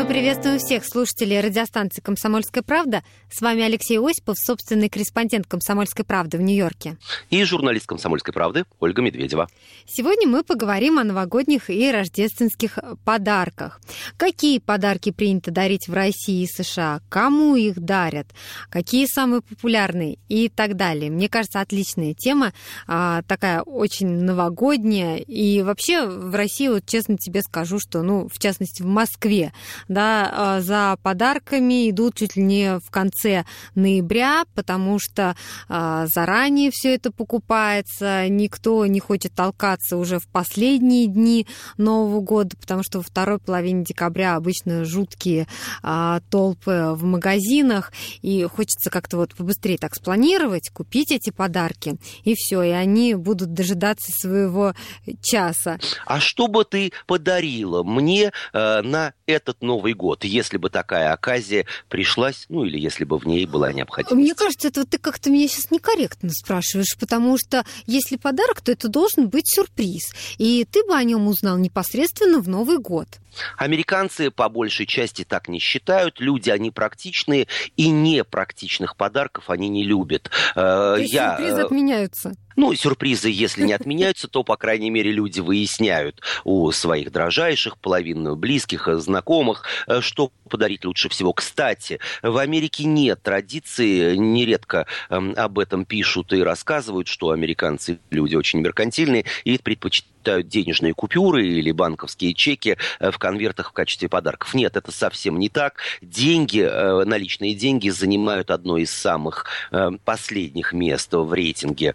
Мы приветствуем всех слушателей радиостанции «Комсомольская правда». С вами Алексей Осипов, собственный корреспондент «Комсомольской правды» в Нью-Йорке. И журналист «Комсомольской правды» Ольга Медведева. Сегодня мы поговорим о новогодних и рождественских подарках. Какие подарки принято дарить в России и США? Кому их дарят? Какие самые популярные? И так далее. Мне кажется, отличная тема, а, такая очень новогодняя. И вообще в России, вот честно тебе скажу, что, ну, в частности, в Москве, да, а, за подарками идут чуть ли не в конце ноября, потому что а, заранее все это покупается, никто не хочет толкаться уже в последние дни Нового года, потому что во второй половине декабря обычно жуткие а, толпы в магазинах, и хочется как-то вот побыстрее так спланировать, купить эти подарки, и все, и они будут дожидаться своего часа. А что бы ты подарила мне э, на этот Новый год, если бы такая оказия пришлась, ну или если бы в ней была необходимость? Мне кажется, это вот ты как-то меня сейчас некорректно спрашиваешь, потому что если подарок, то это должен быть сюрприз. И ты бы о нем узнал непосредственно в Новый год. Американцы по большей части так не считают. Люди, они практичные, и непрактичных подарков они не любят. Э, то есть Я... сюрпризы э, отменяются? Ну, сюрпризы, если не отменяются, то, по крайней мере, люди выясняют у своих дрожайших, половину близких, знакомых, э, что подарить лучше всего. Кстати, в Америке нет традиции, нередко эм, об этом пишут и рассказывают, что американцы люди очень меркантильные и предпочитают денежные купюры или банковские чеки э, в конвертах в качестве подарков. Нет, это совсем не так. Деньги, э, наличные деньги занимают одно из самых последних мест в рейтинге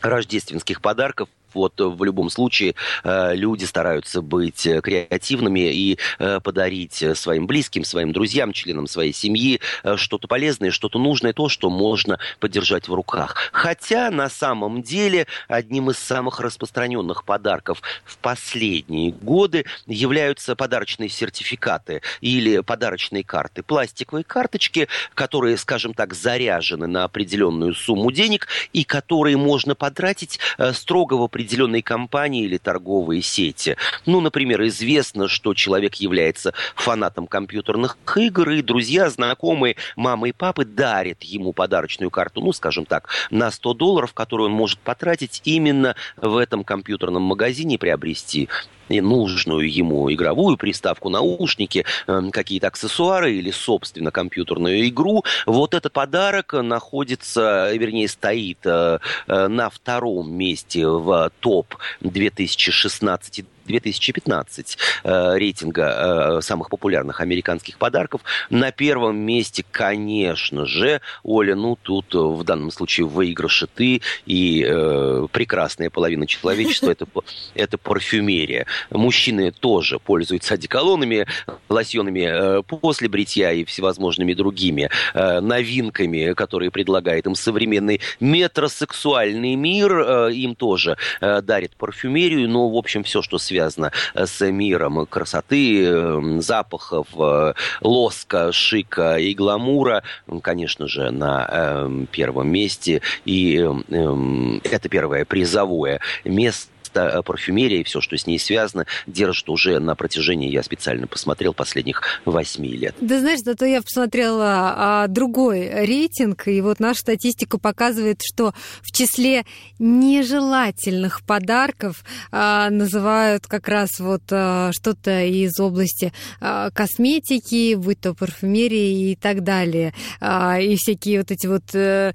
рождественских подарков вот э, в любом случае э, люди стараются быть э, креативными и подарить своим близким, своим друзьям, членам своей семьи что-то полезное, что-то нужное, то, что можно подержать в руках. Хотя на самом деле одним из самых распространенных подарков в последние годы являются подарочные сертификаты или подарочные карты. Пластиковые карточки, которые, скажем так, заряжены на определенную сумму денег и которые можно потратить строго в определенном определенной компании или торговые сети. Ну, например, известно, что человек является фанатом компьютерных игр, и друзья, знакомые, мамы и папы дарят ему подарочную карту, ну, скажем так, на 100 долларов, которую он может потратить именно в этом компьютерном магазине и приобрести нужную ему игровую приставку, наушники, эм, какие-то аксессуары или, собственно, компьютерную игру. Вот этот подарок находится, вернее, стоит э, э, на втором месте в топ 2016 2015 э, рейтинга э, самых популярных американских подарков. На первом месте, конечно же, Оля, ну тут в данном случае выигрыши ты и э, прекрасная половина человечества это, это парфюмерия. Мужчины тоже пользуются одеколонами, лосьонами э, после бритья и всевозможными другими э, новинками, которые предлагает им современный метросексуальный мир. Э, им тоже э, дарит парфюмерию, но, в общем, все, что связано связано э, с миром красоты, эм, запахов, э, лоска, шика и гламура, конечно же, на эм, первом месте. И эм, это первое призовое место место э, парфюмерия и все, что с ней связано, держит уже на протяжении, я специально посмотрел, последних восьми лет. Да знаешь, зато я посмотрела а, другой рейтинг, и вот наша статистика показывает, что в числе нежелательных подарков а, называют как раз вот а, что-то из области а, косметики, будь то парфюмерия и так далее. А, и всякие вот эти вот а,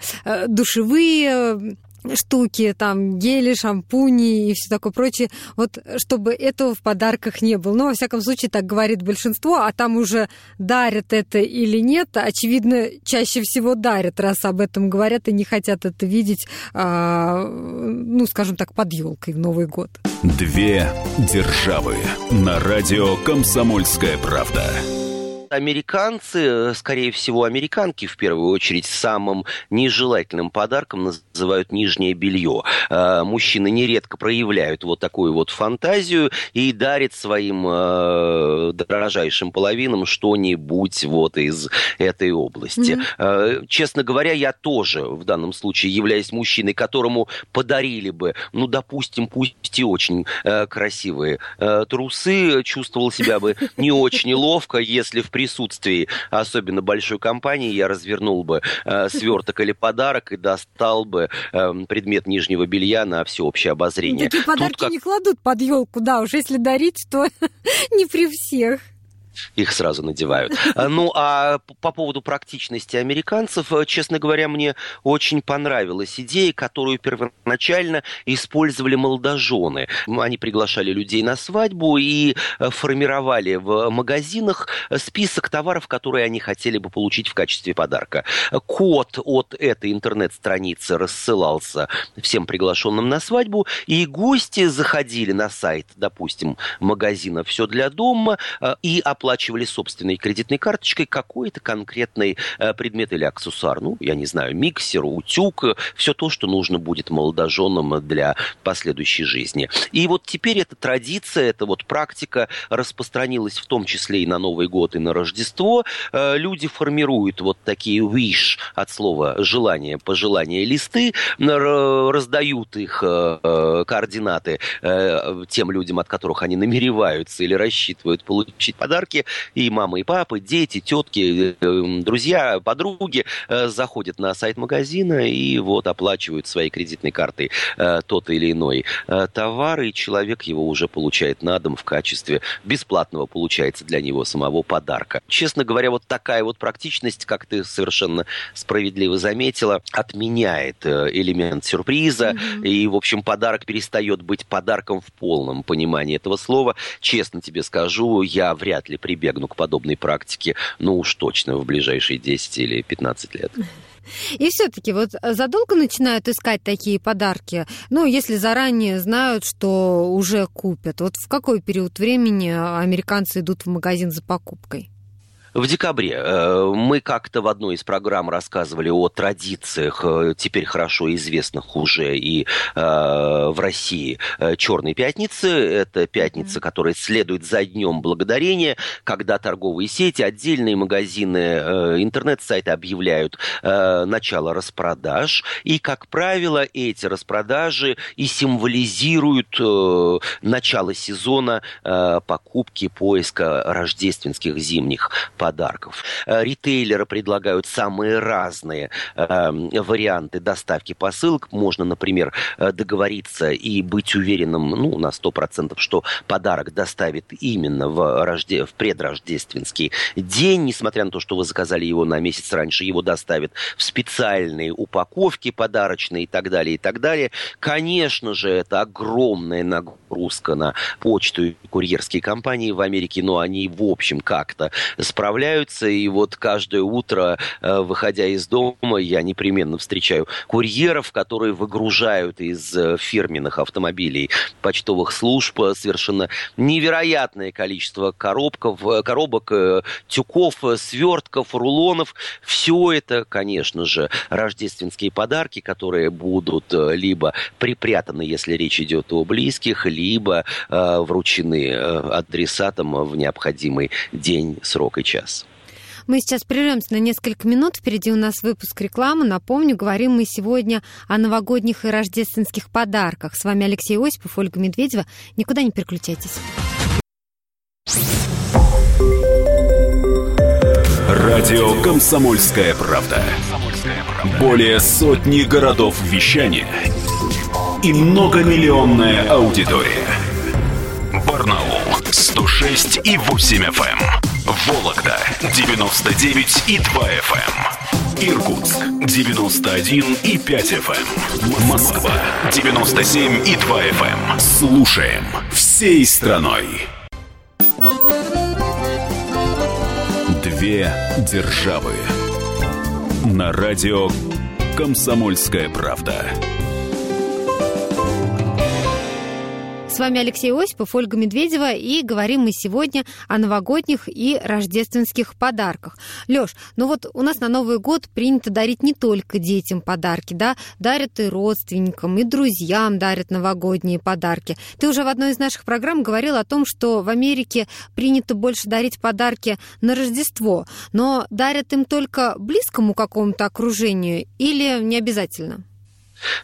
душевые штуки, там, гели, шампуни и все такое прочее, вот чтобы этого в подарках не было. Ну, во всяком случае, так говорит большинство, а там уже дарят это или нет, очевидно, чаще всего дарят, раз об этом говорят и не хотят это видеть, а, ну, скажем так, под елкой в Новый год. Две державы на радио «Комсомольская правда». Американцы, скорее всего, американки в первую очередь, самым нежелательным подарком называют нижнее белье. Э, мужчины нередко проявляют вот такую вот фантазию и дарят своим э, дорожайшим половинам что-нибудь вот из этой области. Mm-hmm. Честно говоря, я тоже в данном случае являюсь мужчиной, которому подарили бы, ну, допустим, пусть и очень красивые трусы, чувствовал себя бы не очень ловко, если в присутствии особенно большой компании я развернул бы э, сверток или подарок и достал бы э, предмет нижнего белья на всеобщее обозрение. Такие подарки как... не кладут под елку, да, уж если дарить, то не при всех их сразу надевают. А, ну, а по поводу практичности американцев, э, честно говоря, мне очень понравилась идея, которую первоначально использовали молодожены. Они приглашали людей на свадьбу и э, формировали в магазинах список товаров, которые они хотели бы получить в качестве подарка. Код от этой интернет-страницы рассылался всем приглашенным на свадьбу, и гости заходили на сайт, допустим, магазина «Все для дома» э, и оплачивали оплачивали собственной кредитной карточкой какой-то конкретный э, предмет или аксессуар. Ну, я не знаю, миксер, утюг, все то, что нужно будет молодоженам для последующей жизни. И вот теперь эта традиция, эта вот практика распространилась в том числе и на Новый год, и на Рождество. Э, люди формируют вот такие wish от слова желание, пожелания листы, раздают их э, координаты тем людям, от которых они намереваются или рассчитывают получить подарки, девушки, и мамы, и папы, дети, тетки, э, друзья, подруги э, заходят на сайт магазина и вот оплачивают своей кредитной картой э, тот или иной товар, и человек его уже получает на дом в качестве бесплатного, получается, для него самого подарка. Честно говоря, вот такая вот практичность, как ты совершенно справедливо заметила, отменяет элемент сюрприза, mm-hmm. и, в общем, подарок перестает быть подарком в полном понимании этого слова. Честно тебе скажу, я вряд ли прибегну к подобной практике, ну уж точно в ближайшие 10 или 15 лет. И все-таки вот задолго начинают искать такие подарки. Ну, если заранее знают, что уже купят. Вот в какой период времени американцы идут в магазин за покупкой? В декабре э, мы как-то в одной из программ рассказывали о традициях, э, теперь хорошо известных уже и э, в России, Черной пятницы. Это пятница, которая следует за Днем Благодарения, когда торговые сети, отдельные магазины, интернет-сайты объявляют начало распродаж. И, как правило, эти распродажи и символизируют начало сезона покупки, поиска рождественских зимних подарков подарков. Э, ритейлеры предлагают самые разные э, варианты доставки посылок. Можно, например, э, договориться и быть уверенным ну, на 100%, что подарок доставит именно в, рожде... в предрождественский день, несмотря на то, что вы заказали его на месяц раньше, его доставят в специальные упаковки подарочные и так далее, и так далее. Конечно же, это огромная нагрузка на почту и курьерские компании в Америке, но они, в общем, как-то справляются и вот каждое утро, э, выходя из дома, я непременно встречаю курьеров, которые выгружают из э, фирменных автомобилей почтовых служб совершенно невероятное количество коробков, э, коробок, тюков, свертков, рулонов. Все это, конечно же, рождественские подарки, которые будут либо припрятаны, если речь идет о близких, либо вручены адресатам в необходимый день, срок и час час. Мы сейчас прервемся на несколько минут. Впереди у нас выпуск рекламы. Напомню, говорим мы сегодня о новогодних и рождественских подарках. С вами Алексей Осипов, Ольга Медведева. Никуда не переключайтесь. Радио «Комсомольская правда». Более сотни городов вещания и многомиллионная аудитория. Барнаул 106 и 8 FM. Вологда 99 и 2 FM. Эм. Иркутск 91 и 5 FM. Эм. Москва 97 и 2 FM. Эм. Слушаем всей страной. Две державы. На радио «Комсомольская правда». С вами Алексей Осипов, Ольга Медведева, и говорим мы сегодня о новогодних и рождественских подарках. Лёш, ну вот у нас на Новый год принято дарить не только детям подарки, да, дарят и родственникам, и друзьям дарят новогодние подарки. Ты уже в одной из наших программ говорил о том, что в Америке принято больше дарить подарки на Рождество, но дарят им только близкому какому-то окружению или не обязательно?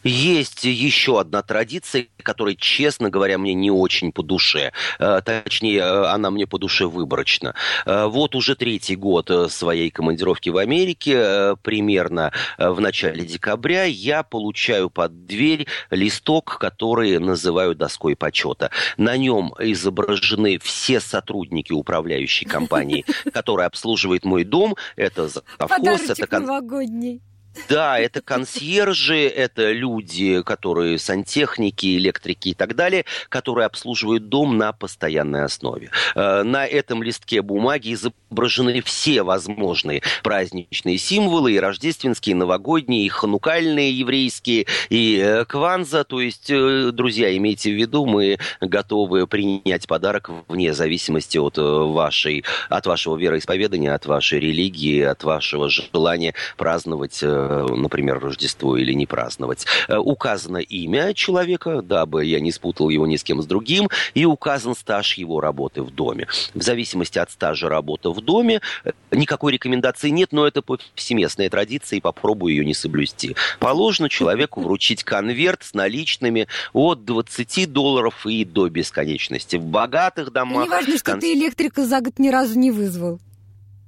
Есть еще одна традиция, которая, честно говоря, мне не очень по душе. Э, точнее, э, она мне по душе выборочно. Э, вот уже третий год своей командировки в Америке, примерно в начале декабря, я получаю под дверь листок, который называю доской почета. На нем изображены все сотрудники управляющей компании, которая обслуживает мой дом. Это завхоз, это... новогодний. Да, это консьержи, это люди, которые сантехники, электрики и так далее, которые обслуживают дом на постоянной основе. Э, на этом листке бумаги изображены все возможные праздничные символы, и рождественские, и новогодние, и ханукальные еврейские, и э, кванза. То есть, э, друзья, имейте в виду, мы готовы принять подарок вне зависимости от, вашей, от вашего вероисповедания, от вашей религии, от вашего желания праздновать например, Рождество или не праздновать. Э, указано имя человека, дабы я не спутал его ни с кем с другим, и указан стаж его работы в доме. В зависимости от стажа работы в доме э, никакой рекомендации нет, но это повсеместная традиция, и попробую ее не соблюсти. Положено человеку вручить конверт с наличными от 20 долларов и до бесконечности. В богатых домах... И не важно, что кон... ты электрика за год ни разу не вызвал.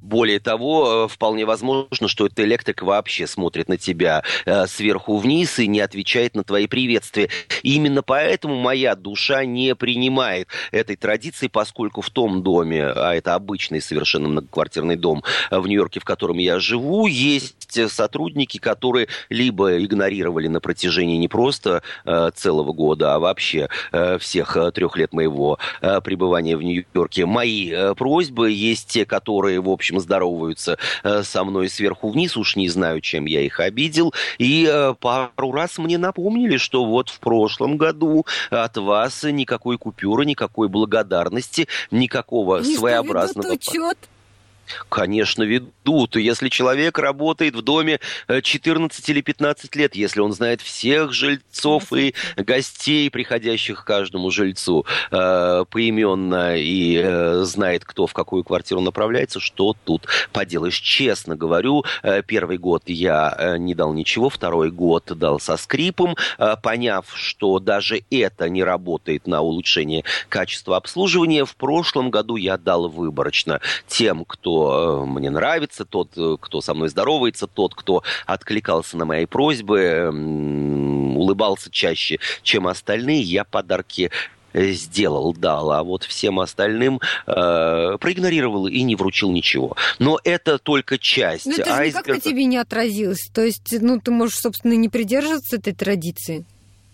Более того, э, вполне возможно, что этот электрик вообще смотрит на тебя э, сверху вниз и не отвечает на твои приветствия. И именно поэтому моя душа не принимает этой традиции, поскольку в том доме, а это обычный совершенно многоквартирный дом э, в Нью-Йорке, в котором я живу, есть сотрудники, которые либо игнорировали на протяжении не просто целого года, а вообще всех трех лет моего пребывания в Нью-Йорке мои просьбы, есть те, которые, в общем, общем, здороваются э, со мной сверху вниз, уж не знаю, чем я их обидел. И э, пару раз мне напомнили, что вот в прошлом году от вас никакой купюры, никакой благодарности, никакого Они своеобразного... Учет? Конечно, ведут. Если человек работает в доме 14 э, или 15 лет, если он знает всех жильцов и гостей, приходящих к каждому жильцу э, поименно и э, знает, кто в какую квартиру направляется, что тут поделаешь. Честно говорю, э, первый год я э, не дал ничего, второй год дал со скрипом, поняв, что даже это не работает на улучшение качества обслуживания. В прошлом году я дал выборочно тем, кто Э, мне нравится, тот, э, кто со мной здоровается, тот, кто откликался на мои просьбы, улыбался чаще, чем остальные, я подарки э, сделал, дал, а вот всем остальным э, проигнорировал и не вручил ничего. Но это только часть. Но это же айсберга. никак на тебе не отразилось. То есть, ну, ты можешь, собственно, не придерживаться этой традиции.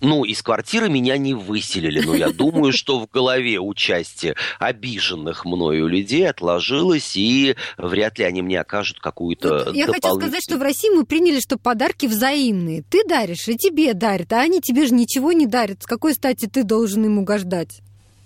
Ну, из квартиры меня не выселили, но я думаю, что в голове участие обиженных мною людей отложилось, и вряд ли они мне окажут какую-то Я хочу сказать, что в России мы приняли, что подарки взаимные. Ты даришь, и тебе дарят, а они тебе же ничего не дарят. С какой стати ты должен им угождать?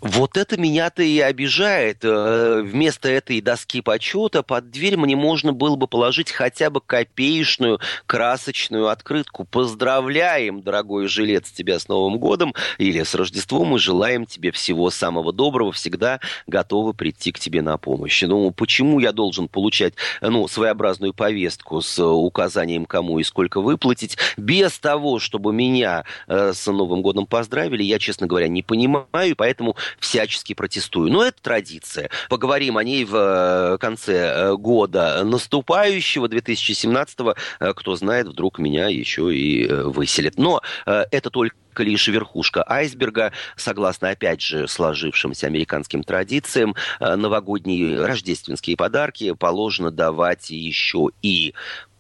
Вот это меня-то и обижает. Э, вместо этой доски почета под дверь мне можно было бы положить хотя бы копеечную красочную открытку. Поздравляем, дорогой жилец, тебя с Новым годом или с Рождеством Мы желаем тебе всего самого доброго, всегда готовы прийти к тебе на помощь. Ну, почему я должен получать ну, своеобразную повестку с указанием, кому и сколько выплатить, без того, чтобы меня э, с Новым годом поздравили, я, честно говоря, не понимаю, поэтому всячески протестую. Но это традиция. Поговорим о ней в э, конце э, года наступающего, 2017-го. Э, кто знает, вдруг меня еще и выселят. Но это только лишь верхушка айсберга. Согласно, опять же, сложившимся американским традициям, новогодние рождественские подарки положено давать еще и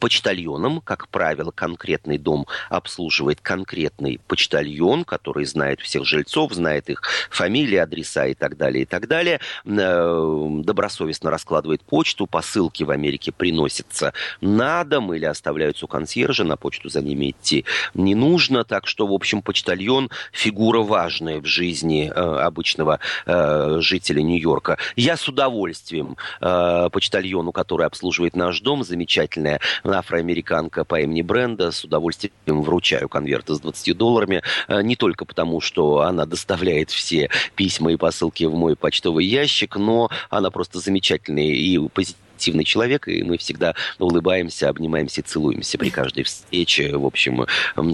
почтальоном. Как правило, конкретный дом обслуживает конкретный почтальон, который знает всех жильцов, знает их фамилии, адреса и так далее, и так далее. Э, добросовестно раскладывает почту, посылки в Америке приносятся на дом или оставляются у консьержа, на почту за ними идти не нужно. Так что, в общем, почтальон – фигура важная в жизни э, обычного э, жителя Нью-Йорка. Я с удовольствием почтальону, который обслуживает наш дом, замечательная афроамериканка по имени Бренда, с удовольствием вручаю конверты с 20 долларами, не только потому, что она доставляет все письма и посылки в мой почтовый ящик, но она просто замечательная и позитивный человек, и мы всегда улыбаемся, обнимаемся целуемся при каждой встрече. В общем,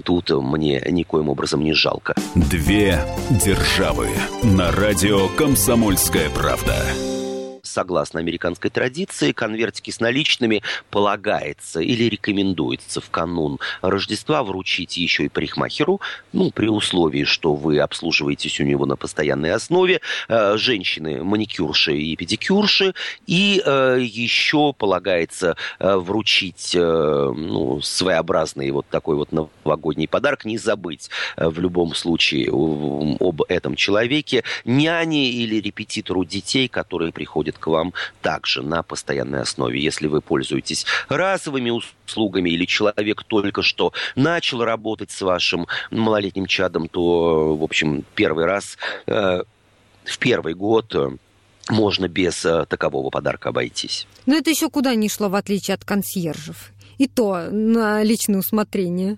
тут мне никоим образом не жалко. Две державы на радио «Комсомольская правда» согласно американской традиции, конвертики с наличными полагается или рекомендуется в канун Рождества вручить еще и парикмахеру, ну, при условии, что вы обслуживаетесь у него на постоянной основе, э, женщины маникюрши и педикюрши, и э, еще полагается э, вручить ну, своеобразный вот такой вот новогодний подарок, не забыть в любом случае об этом человеке, няне или репетитору детей, которые приходят к вам также на постоянной основе. Если вы пользуетесь разовыми услугами или человек только что начал работать с вашим малолетним чадом, то, в общем, первый раз э, в первый год э, можно без э, такового подарка обойтись. Но это еще куда ни шло, в отличие от консьержев. И то на личное усмотрение.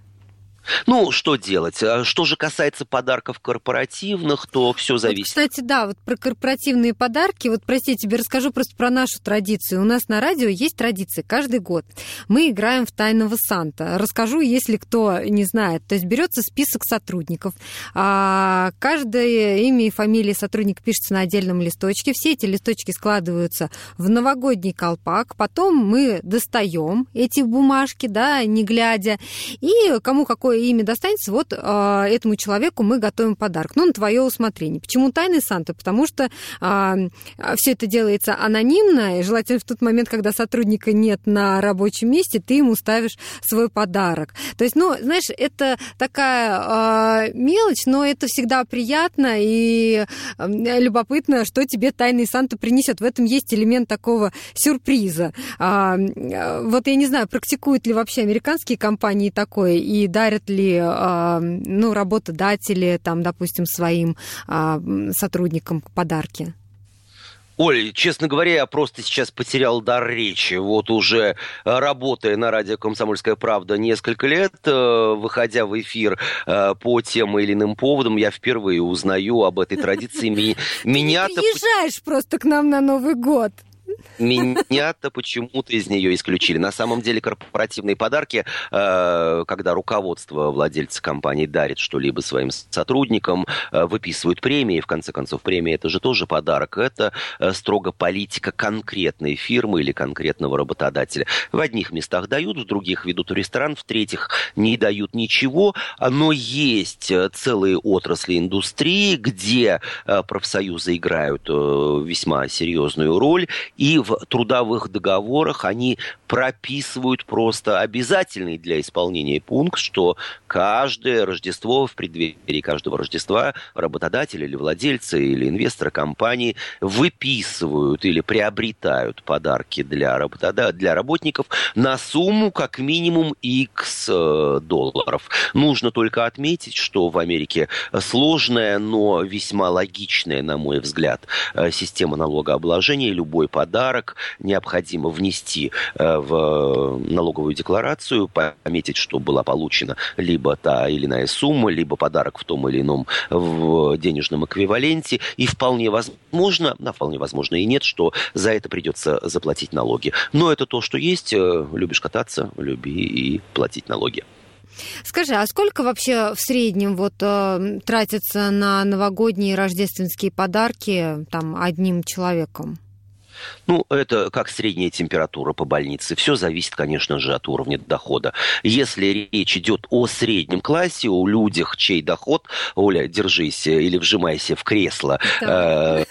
Ну, что делать? А что же касается подарков корпоративных, то все зависит. Вот, кстати, да, вот про корпоративные подарки, вот, прости, я тебе расскажу просто про нашу традицию. У нас на радио есть традиция каждый год. Мы играем в Тайного Санта. Расскажу, если кто не знает. То есть берется список сотрудников. А каждое имя и фамилия сотрудника пишется на отдельном листочке. Все эти листочки складываются в новогодний колпак. Потом мы достаем эти бумажки, да, не глядя. И кому какой какое имя достанется, вот э, этому человеку мы готовим подарок. Ну, на твое усмотрение. Почему тайный Санта? Потому что э, все это делается анонимно, и желательно в тот момент, когда сотрудника нет на рабочем месте, ты ему ставишь свой подарок. То есть, ну, знаешь, это такая э, мелочь, но это всегда приятно и э, любопытно, что тебе тайный Санта принесет. В этом есть элемент такого сюрприза. А, э, вот я не знаю, практикуют ли вообще американские компании такое и дарят дарят ли а, ну, работодатели, там, допустим, своим а, сотрудникам подарки? Оль, честно говоря, я просто сейчас потерял дар речи. Вот уже работая на радио «Комсомольская правда» несколько лет, э, выходя в эфир э, по тем или иным поводам, я впервые узнаю об этой традиции. Меня Ты приезжаешь просто к нам на Новый год. Меня-то почему-то из нее исключили. На самом деле корпоративные подарки, э, когда руководство владельца компании дарит что-либо своим сотрудникам, э, выписывают премии, в конце концов, премия это же тоже подарок. Это э, строго политика конкретной фирмы или конкретного работодателя. В одних местах дают, в других ведут в ресторан, в третьих не дают ничего, но есть целые отрасли индустрии, где профсоюзы играют весьма серьезную роль, и в трудовых договорах они прописывают просто обязательный для исполнения пункт, что каждое Рождество, в преддверии каждого Рождества работодатели или владельцы или инвесторы компании выписывают или приобретают подарки для, работода... для работников на сумму как минимум X э, долларов. Нужно только отметить, что в Америке сложная, но весьма логичная, на мой взгляд, э, система налогообложения. Любой подарок необходимо внести э, в налоговую декларацию, пометить, что была получена либо та или иная сумма, либо подарок в том или ином в денежном эквиваленте. И вполне возможно, а вполне возможно и нет, что за это придется заплатить налоги. Но это то, что есть. Э, любишь кататься, люби и платить налоги. Скажи, а сколько вообще в среднем вот э, тратится на новогодние рождественские подарки там одним человеком? Ну, это как средняя температура по больнице. Все зависит, конечно же, от уровня дохода. Если речь идет о среднем классе, о людях, чей доход, Оля, держись или вжимайся в кресло, э,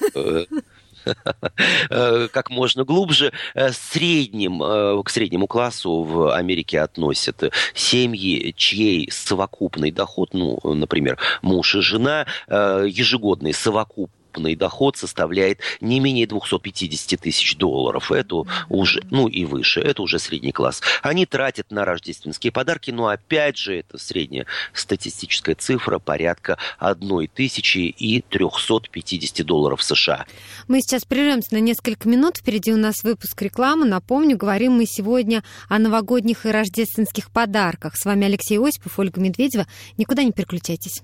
э, как можно глубже. Средним, к среднему классу в Америке относят семьи, чьей совокупный доход, ну, например, муж и жена, ежегодный совокупный совокупный доход составляет не менее 250 тысяч долларов. Это уже, ну и выше, это уже средний класс. Они тратят на рождественские подарки, но опять же, это средняя статистическая цифра порядка 1 тысячи и 350 долларов США. Мы сейчас прервемся на несколько минут. Впереди у нас выпуск рекламы. Напомню, говорим мы сегодня о новогодних и рождественских подарках. С вами Алексей Осипов, Ольга Медведева. Никуда не переключайтесь.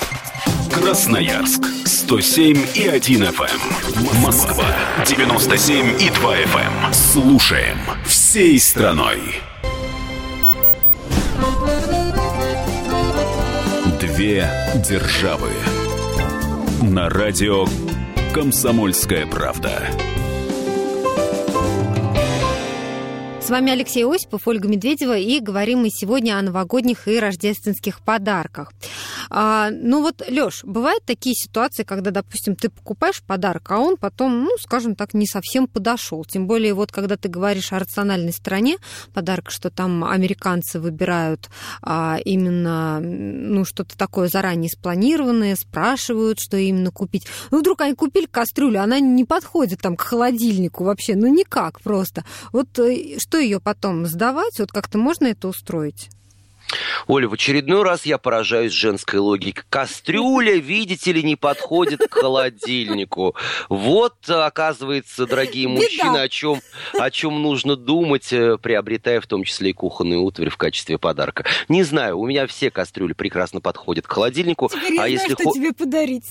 Красноярск 107 и 1 FM. Эм. Москва 97 и 2 FM. Эм. Слушаем всей страной. Две державы. На радио Комсомольская правда. С вами Алексей Осипов, Ольга Медведева, и говорим мы сегодня о новогодних и рождественских подарках. А, ну вот, Лёш, бывают такие ситуации, когда, допустим, ты покупаешь подарок, а он потом, ну, скажем так, не совсем подошел. Тем более, вот когда ты говоришь о рациональной стороне подарка, что там американцы выбирают а, именно, ну, что-то такое заранее спланированное, спрашивают, что именно купить. Ну, вдруг они купили кастрюлю, она не подходит там к холодильнику вообще, ну, никак просто. Вот э, что ее потом сдавать, вот как-то можно это устроить? Оля, в очередной раз я поражаюсь женской логикой. Кастрюля, видите ли, не подходит к холодильнику. Вот, оказывается, дорогие мужчины, о чем, о чем нужно думать, э, приобретая в том числе и кухонную утварь в качестве подарка. Не знаю, у меня все кастрюли прекрасно подходят к холодильнику. Теперь я а знаю, если что хо... тебе подарить.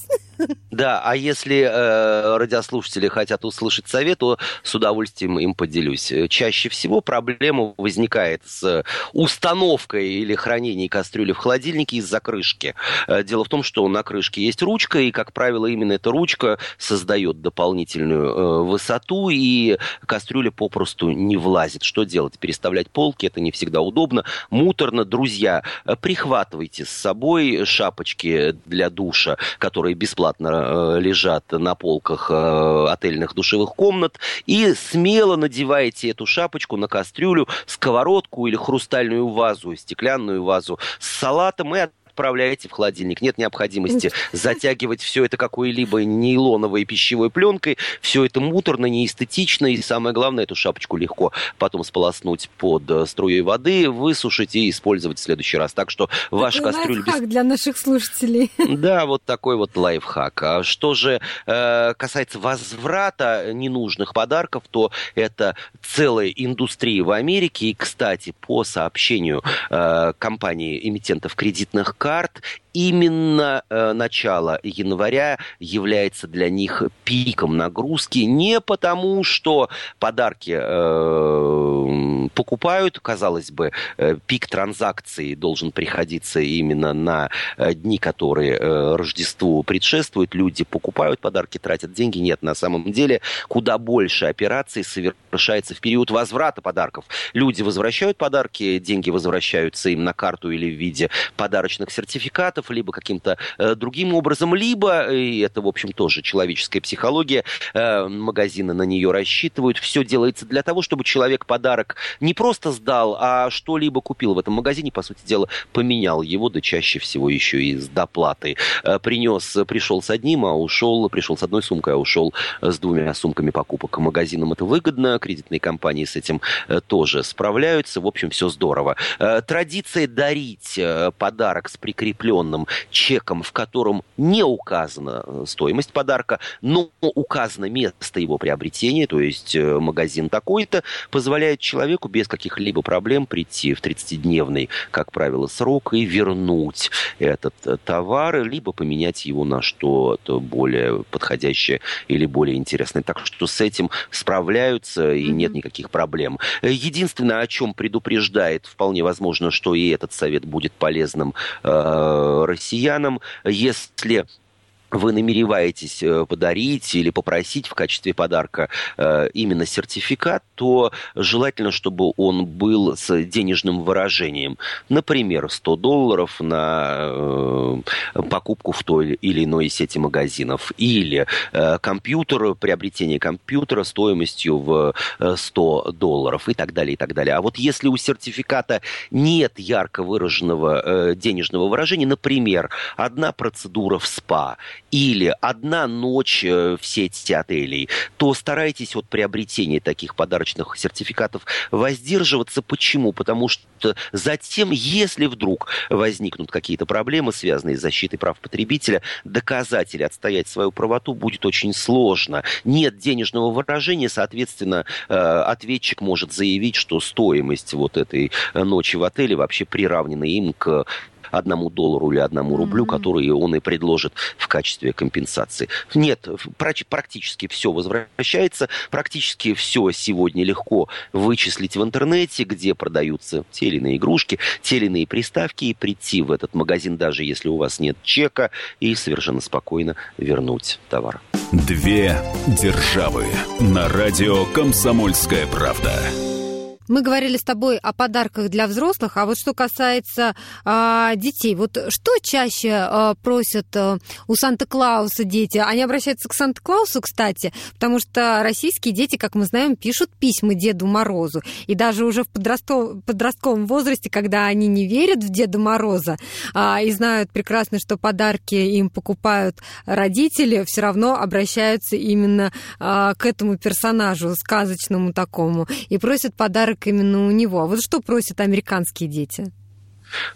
Да, а если э, радиослушатели хотят услышать совет, то с удовольствием им поделюсь. Чаще всего проблема возникает с установкой или хранением кастрюли в холодильнике из-за крышки. Э, дело в том, что на крышке есть ручка, и, как правило, именно эта ручка создает дополнительную э, высоту, и кастрюля попросту не влазит. Что делать? Переставлять полки, это не всегда удобно. Муторно, друзья, э, прихватывайте с собой шапочки для душа, которые бесплатно лежат на полках отельных душевых комнат, и смело надеваете эту шапочку на кастрюлю, сковородку или хрустальную вазу, стеклянную вазу с салатом и отправляете в холодильник. Нет необходимости затягивать все это какой-либо нейлоновой пищевой пленкой. Все это муторно, неэстетично. И самое главное, эту шапочку легко потом сполоснуть под э, струей воды, высушить и использовать в следующий раз. Так что ваша кастрюля... Лайфхак без... для наших слушателей. Да, вот такой вот лайфхак. А что же э, касается возврата ненужных подарков, то это целая индустрия в Америке. И, кстати, по сообщению э, компании эмитентов кредитных карт, карт именно э, начало января является для них пиком нагрузки не потому, что подарки э, покупают, казалось бы, э, пик транзакций должен приходиться именно на э, дни, которые э, Рождеству предшествуют. Люди покупают подарки, тратят деньги. Нет, на самом деле куда больше операций совершается в период возврата подарков. Люди возвращают подарки, деньги возвращаются им на карту или в виде подарочных сертификатов, либо каким-то э, другим образом, либо, и это, в общем, тоже человеческая психология, э, магазины на нее рассчитывают. Все делается для того, чтобы человек подарок не просто сдал, а что-либо купил в этом магазине, по сути дела, поменял его, да чаще всего еще и с доплатой. Э, принес, пришел с одним, а ушел, пришел с одной сумкой, а ушел с двумя сумками покупок. Магазинам это выгодно, кредитные компании с этим э, тоже справляются. В общем, все здорово. Э, традиция дарить подарок с прикрепленным чеком, в котором не указана стоимость подарка, но указано место его приобретения, то есть магазин такой-то, позволяет человеку без каких-либо проблем прийти в 30-дневный, как правило, срок и вернуть этот товар, либо поменять его на что-то более подходящее или более интересное. Так что с этим справляются и mm-hmm. нет никаких проблем. Единственное, о чем предупреждает, вполне возможно, что и этот совет будет полезным э, россиянам, если вы намереваетесь э, подарить или попросить в качестве подарка э, именно сертификат, то желательно, чтобы он был с денежным выражением. Например, 100 долларов на э, покупку в той или иной сети магазинов. Или компьютер, приобретение компьютера стоимостью в 100 долларов и так далее, и так далее. А вот если у сертификата нет ярко выраженного денежного выражения, например, одна процедура в СПА или одна ночь э, в сети отелей, то старайтесь от приобретения таких подарочных сертификатов воздерживаться. Почему? Потому что затем, если вдруг возникнут какие-то проблемы, связанные с защитой прав потребителя, доказать или отстоять свою правоту будет очень сложно. Нет денежного выражения, соответственно, э, ответчик может заявить, что стоимость вот этой ночи в отеле вообще приравнена им к одному доллару или одному рублю, mm-hmm. который он и предложит в качестве компенсации. Нет, практически все возвращается, практически все сегодня легко вычислить в интернете, где продаются те или иные игрушки, те или иные приставки, и прийти в этот магазин, даже если у вас нет чека, и совершенно спокойно вернуть товар. Две державы на радио «Комсомольская правда». Мы говорили с тобой о подарках для взрослых, а вот что касается а, детей, вот что чаще а, просят а, у Санта-Клауса дети? Они обращаются к Санта-Клаусу, кстати, потому что российские дети, как мы знаем, пишут письма Деду Морозу. И даже уже в подростковом, подростковом возрасте, когда они не верят в Деда Мороза а, и знают прекрасно, что подарки им покупают родители, все равно обращаются именно а, к этому персонажу сказочному такому и просят подарок как именно у него. А вот что просят американские дети?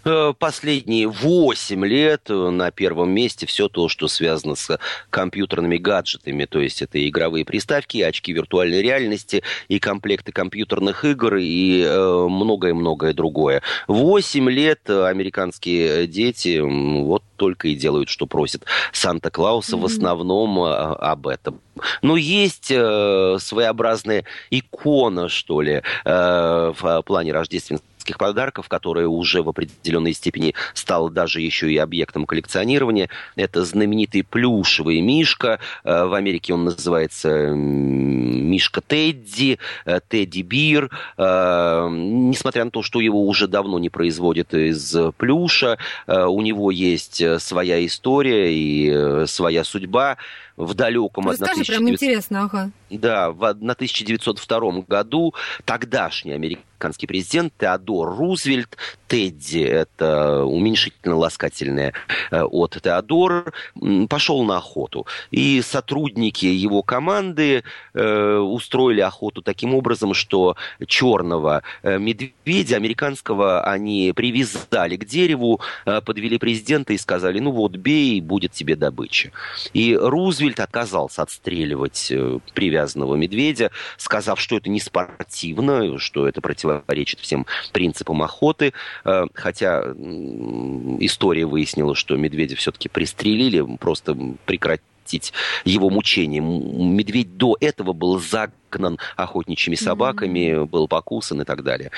Э, последние 8 лет э, на первом месте все то, что связано с компьютерными гаджетами, то есть это игровые приставки, очки виртуальной реальности, и комплекты компьютерных игр, и э, многое-многое другое. 8 лет американские дети вот только и делают, что просят Санта-Клауса mm-hmm. в основном об этом. Но есть своеобразная икона, что ли, в плане рождественского детских подарков, которые уже в определенной степени стал даже еще и объектом коллекционирования. Это знаменитый плюшевый мишка. Э, в Америке он называется мишка Тедди, э, Тедди Бир. Э, несмотря на то, что его уже давно не производят из плюша, у него есть своя история и своя судьба в далеком... Расскажи, 1900... прям интересно, ага. Да, в 1902 году тогдашний американский президент Теодор Рузвельт, Тедди, это уменьшительно-ласкательное э, от Теодор, пошел на охоту. И сотрудники его команды э, устроили охоту таким образом, что черного э, медведя американского они привязали к дереву, э, подвели президента и сказали, ну вот, бей, будет тебе добыча. И Рузвельт отказался отстреливать э, привязанного медведя, сказав, что это не спортивно, что это противоречит всем принципам охоты, э, хотя история выяснила, что медведя все-таки пристрелили, просто прекратить его мучение. Медведь до этого был загнан охотничьими собаками, mm-hmm. был покусан и так далее.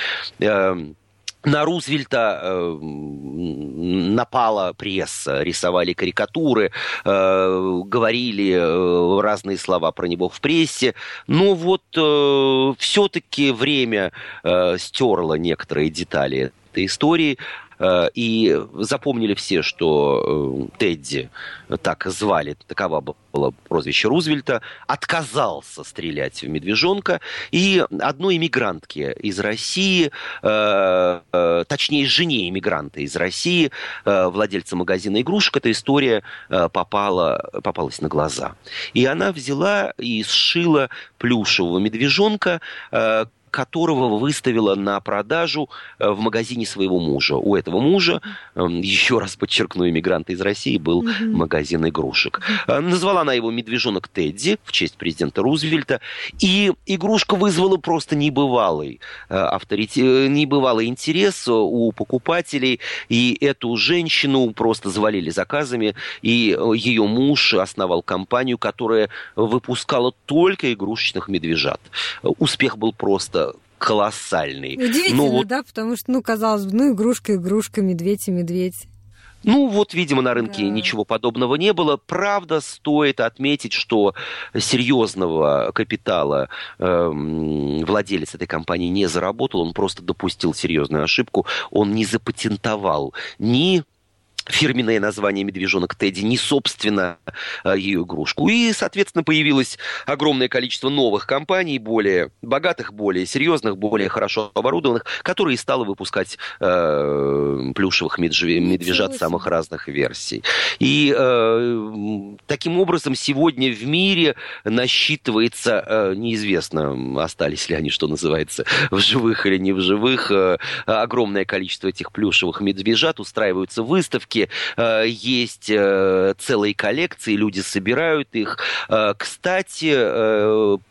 На Рузвельта э, напала пресса, рисовали карикатуры, э, говорили э, разные слова про него в прессе. Но вот э, все-таки время э, стерло некоторые детали этой истории. Э, и запомнили все, что э, Тедди, так звали, такова было прозвище Рузвельта, отказался стрелять в медвежонка. И одной иммигрантке из России, э, точнее, жене иммигранта из России, владельца магазина игрушек, эта история попала, попалась на глаза. И она взяла и сшила плюшевого медвежонка, которого выставила на продажу э, в магазине своего мужа. У этого мужа, эм, еще раз подчеркну, иммигранта из России, был mm-hmm. магазин игрушек. Э, назвала она его «Медвежонок Тедди» в честь президента Рузвельта. И игрушка вызвала просто небывалый э, авторитет, небывалый интерес у покупателей. И эту женщину просто завалили заказами. И ее муж основал компанию, которая выпускала только игрушечных медвежат. Успех был просто колоссальный. Удивительно, ну, вот... да, потому что, ну, казалось бы, ну, игрушка, игрушка, медведь и медведь. Ну, вот, видимо, на рынке да. ничего подобного не было. Правда, стоит отметить, что серьезного капитала э, владелец этой компании не заработал, он просто допустил серьезную ошибку. Он не запатентовал ни фирменное название медвежонок Тедди, не собственно а, ее игрушку. И, соответственно, появилось огромное количество новых компаний, более богатых, более серьезных, более хорошо оборудованных, которые стали выпускать э, плюшевых медвежат, медвежат самых разных версий. И э, таким образом сегодня в мире насчитывается, э, неизвестно, остались ли они, что называется, в живых или не в живых, э, огромное количество этих плюшевых медвежат, устраиваются выставки, выставки, э, есть э, целые коллекции, люди собирают их. Э, кстати,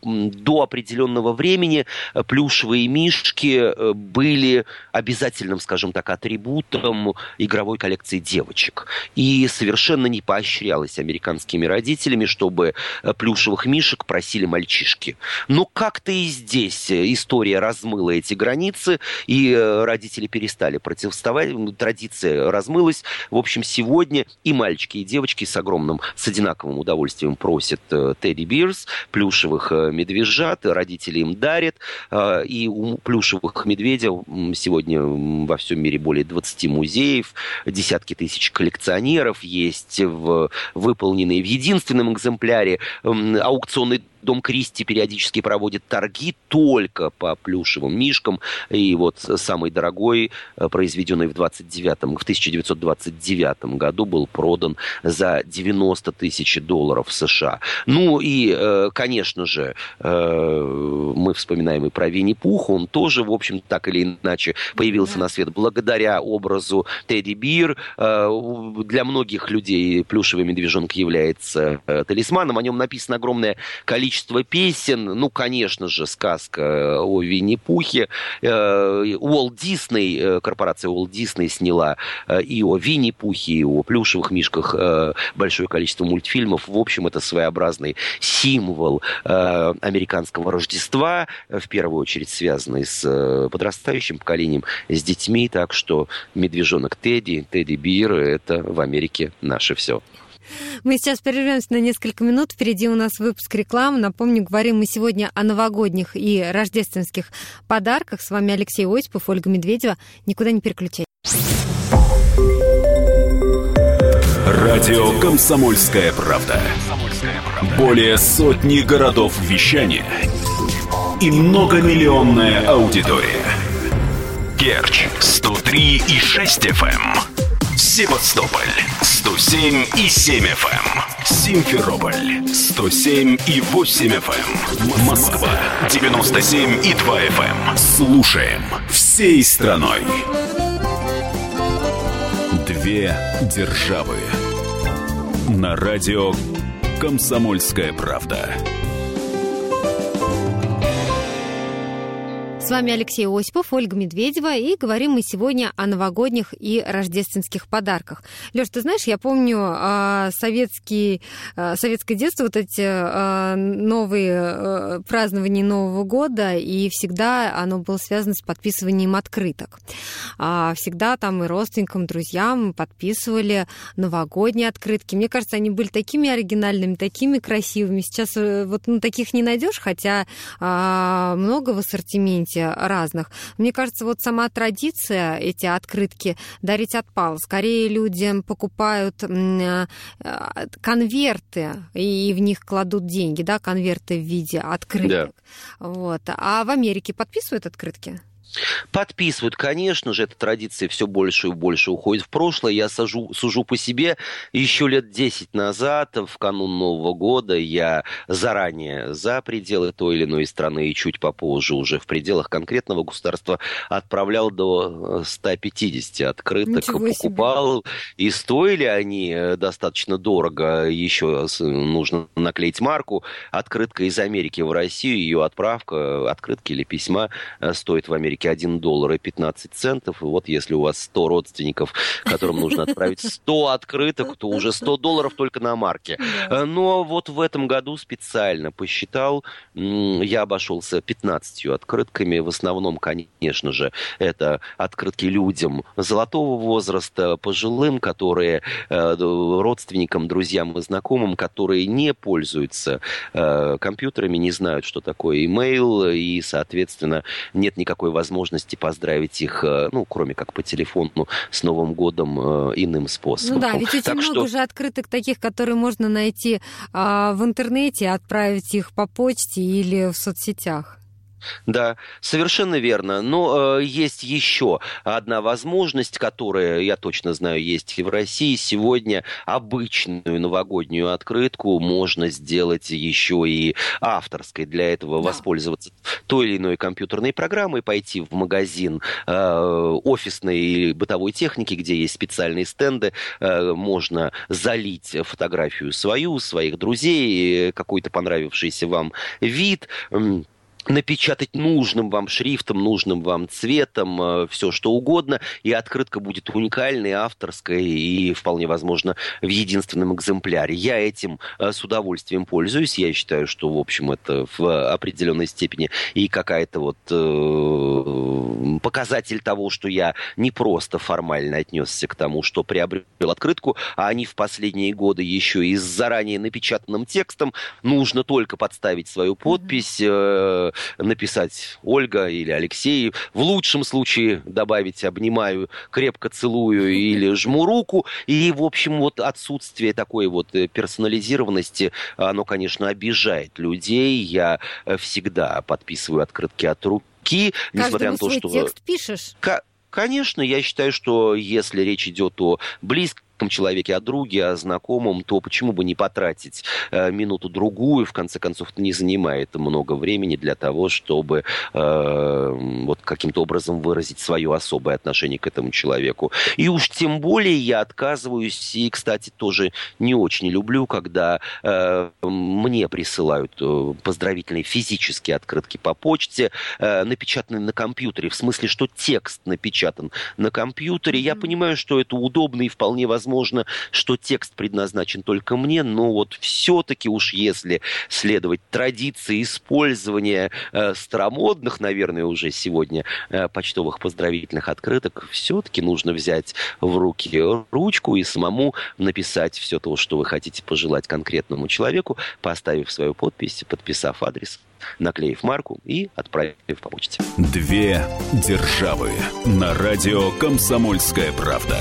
до определенного времени плюшевые мишки были обязательным, скажем так, атрибутом игровой коллекции девочек. И совершенно не поощрялось американскими родителями, чтобы плюшевых мишек просили мальчишки. Но как-то и здесь история размыла эти границы, и родители перестали противоставать, традиция размылась. Общем, сегодня и мальчики, и девочки с огромным, с одинаковым удовольствием просят Тедди Бирс, плюшевых э, медвежат, родители им дарят. Э, и у плюшевых медведей сегодня во всем мире более 20 музеев, десятки тысяч коллекционеров есть в, выполненные в единственном экземпляре аукционные Дом Кристи периодически проводит торги только по плюшевым мишкам. И вот самый дорогой, э, произведенный в, 29 в 1929 году, был продан за 90 тысяч долларов США. Ну и, э, конечно же, э, мы вспоминаем и про Винни-Пуха. Он тоже, в общем, так или иначе появился на свет благодаря образу Тедди Бир. Для многих людей плюшевый медвежонок является талисманом. О нем написано огромное количество количество песен, ну, конечно же, сказка э, о Винни-Пухе. Э, Уолт Дисней, э, корпорация Уолт Дисней сняла и о Винни-Пухе, и о плюшевых мишках большое количество мультфильмов. В общем, это своеобразный символ американского Рождества, в первую очередь связанный с подрастающим поколением, с детьми. Так что медвежонок Тедди, Тедди Бир – это в Америке наше все. Мы сейчас прервемся на несколько минут. Впереди у нас выпуск рекламы. Напомню, говорим мы сегодня о новогодних и рождественских подарках. С вами Алексей Осипов, Ольга Медведева. Никуда не переключайтесь. Радио «Комсомольская правда». Более сотни городов вещания и многомиллионная аудитория. Керчь 103 и 6 FM. Севастополь 107 и 7 FM. Эм. Симферополь 107 и 8 FM. Эм. Москва 97 и 2 FM. Эм. Слушаем всей страной. Две державы. На радио Комсомольская правда. С вами Алексей Осипов, Ольга Медведева, и говорим мы сегодня о новогодних и рождественских подарках. Леш, ты знаешь, я помню э, советский, э, советское детство, вот эти э, новые э, празднования Нового года, и всегда оно было связано с подписыванием открыток. А, всегда там и родственникам, друзьям подписывали новогодние открытки. Мне кажется, они были такими оригинальными, такими красивыми. Сейчас э, вот ну, таких не найдешь, хотя э, много в ассортименте можете разных. Мне кажется, вот сама традиция, эти открытки дарить отпала. Скорее люди покупают э, конверты и в них кладут деньги, да, конверты в виде открыток. Да. Вот. А в Америке подписывают открытки? Подписывают, конечно же, эта традиция все больше и больше уходит в прошлое. Я сажу, сужу по себе. Еще лет 10 назад, в канун Нового года, я заранее за пределы той или иной страны и чуть попозже уже в пределах конкретного государства отправлял до 150 открыток, Ничего покупал. Себе. И стоили они э, достаточно дорого. Еще нужно наклеить марку. Открытка из Америки в Россию, ее отправка, открытки или письма э, стоит в Америке Америке 1 доллар и 15 центов. И вот если у вас 100 родственников, которым нужно отправить 100 открыток, то уже 100 долларов только на марке. Но вот в этом году специально посчитал, я обошелся 15 открытками. В основном, конечно же, это открытки людям золотого возраста, пожилым, которые э, родственникам, друзьям и знакомым, которые не пользуются э, компьютерами, не знают, что такое имейл, и, соответственно, нет никакой возможности возможности поздравить их, э, ну, кроме как по телефону, с Новым годом э, иным способом. Ну да, ведь очень так много что... же открыток таких, которые можно найти а, в интернете, отправить их по почте или в соцсетях. Да, совершенно верно. Но э, есть еще одна возможность, которая, я точно знаю, есть и в России. Сегодня обычную новогоднюю открытку можно сделать еще и авторской. Для этого да. воспользоваться той или иной компьютерной программой, пойти в магазин э, офисной и бытовой техники, где есть специальные стенды. Э, можно залить фотографию свою, своих друзей, какой-то понравившийся вам вид напечатать нужным вам шрифтом, нужным вам цветом, э, все что угодно, и открытка будет уникальной, авторской и, вполне возможно, в единственном экземпляре. Я этим э, с удовольствием пользуюсь. Я считаю, что, в общем, это в определенной степени и какая-то вот э, показатель того, что я не просто формально отнесся к тому, что приобрел открытку, а они в последние годы еще и с заранее напечатанным текстом нужно только подставить свою подпись, mm-hmm написать Ольга или Алексей. В лучшем случае добавить «обнимаю», «крепко целую» или «жму руку». И, в общем, вот отсутствие такой вот э, персонализированности, оно, конечно, обижает людей. Я э, всегда подписываю открытки от руки, несмотря на то, что... текст пишешь? Конечно, я считаю, что если речь идет о близком человеке, о друге, о знакомом, то почему бы не потратить э, минуту-другую, в конце концов, это не занимает много времени для того, чтобы э, вот каким-то образом выразить свое особое отношение к этому человеку. И уж тем более я отказываюсь, и, кстати, тоже не очень люблю, когда э, мне присылают э, поздравительные физические открытки по почте, э, напечатанные на компьютере, в смысле, что текст напечатан на компьютере. Я понимаю, что это удобно и вполне возможно возможно, что текст предназначен только мне, но вот все-таки уж если следовать традиции использования э, старомодных, наверное, уже сегодня э, почтовых поздравительных открыток, все-таки нужно взять в руки ручку и самому написать все то, что вы хотите пожелать конкретному человеку, поставив свою подпись, подписав адрес наклеив марку и отправив по почте. Две державы на радио «Комсомольская правда».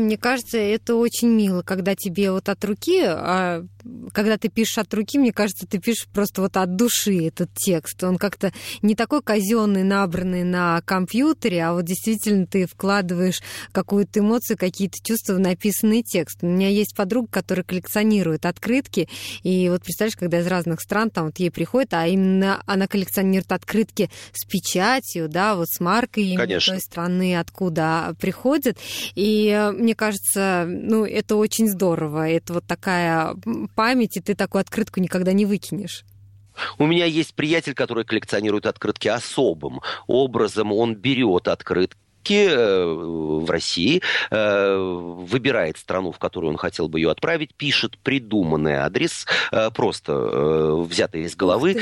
Мне кажется, это очень мило, когда тебе вот от руки, а, когда ты пишешь от руки, мне кажется, ты пишешь просто вот от души этот текст. Он как-то не такой казенный, набранный на компьютере, а вот действительно ты вкладываешь какую-то эмоцию, какие-то чувства в написанный текст. У меня есть подруга, которая коллекционирует открытки, и вот представляешь, когда из разных стран там вот ей приходит, а именно она коллекционирует открытки с печатью, да, вот с маркой именно той страны, откуда приходят. И мне мне кажется, ну, это очень здорово. Это вот такая память, и ты такую открытку никогда не выкинешь. У меня есть приятель, который коллекционирует открытки особым образом. Он берет открытки в России, э, выбирает страну, в которую он хотел бы ее отправить, пишет придуманный адрес, э, просто взятый из головы,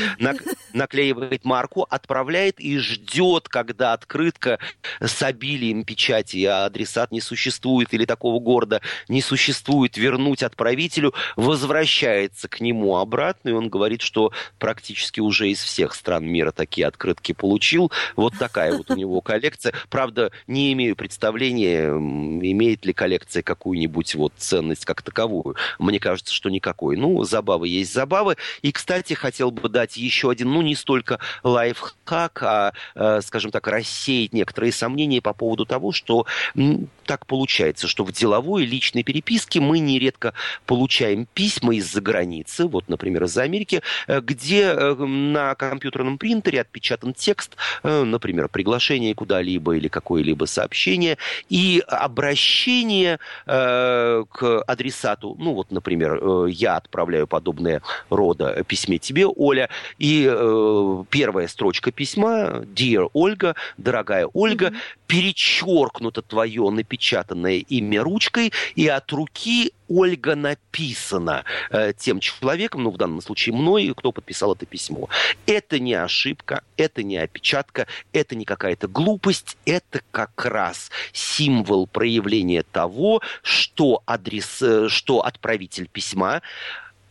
наклеивает марку, отправляет и ждет, когда открытка с обилием печати, а адресат не существует или такого города не существует, вернуть отправителю, возвращается к нему обратно, и он говорит, что практически уже из всех стран мира такие открытки получил. Вот такая вот у него коллекция. Правда, не имею представления, имеет ли коллекция какую-нибудь вот ценность как таковую. Мне кажется, что никакой. Ну, забавы есть забавы. И, кстати, хотел бы дать еще один, ну, не столько лайфхак, а, э, скажем так, рассеять некоторые сомнения по поводу того, что так получается, что в деловой и личной переписке мы нередко получаем письма из-за границы, вот, например, из Америки, э, где э, на компьютерном принтере отпечатан текст, например, приглашение куда-либо или какое-либо сообщение, и обращение к адресату, ну вот, например, я отправляю подобное рода письме тебе, Оля, и первая строчка письма «Dear Ольга», «Дорогая Ольга», mm-hmm. перечеркнуто твое напечатанное имя ручкой, и от руки Ольга написана э, тем человеком, ну, в данном случае мной, кто подписал это письмо. Это не ошибка, это не опечатка, это не какая-то глупость, это как раз символ проявления того, что, адрес, э, что отправитель письма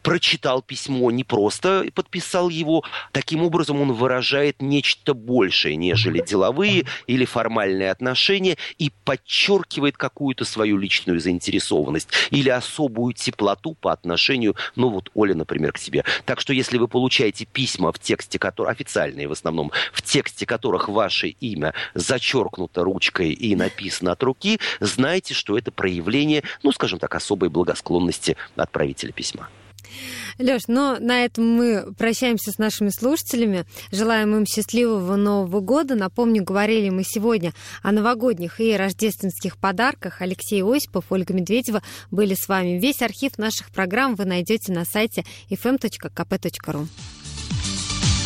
прочитал письмо, не просто подписал его. Таким образом, он выражает нечто большее, нежели деловые или формальные отношения, и подчеркивает какую-то свою личную заинтересованность или особую теплоту по отношению, ну вот Оля, например, к себе. Так что если вы получаете письма в тексте, которые официальные в основном, в тексте которых ваше имя зачеркнуто ручкой и написано от руки, знайте, что это проявление, ну, скажем так, особой благосклонности отправителя письма. Леш, ну на этом мы прощаемся с нашими слушателями. Желаем им счастливого Нового года. Напомню, говорили мы сегодня о новогодних и рождественских подарках. Алексей Осипов, Ольга Медведева были с вами. Весь архив наших программ вы найдете на сайте fm.kp.ru.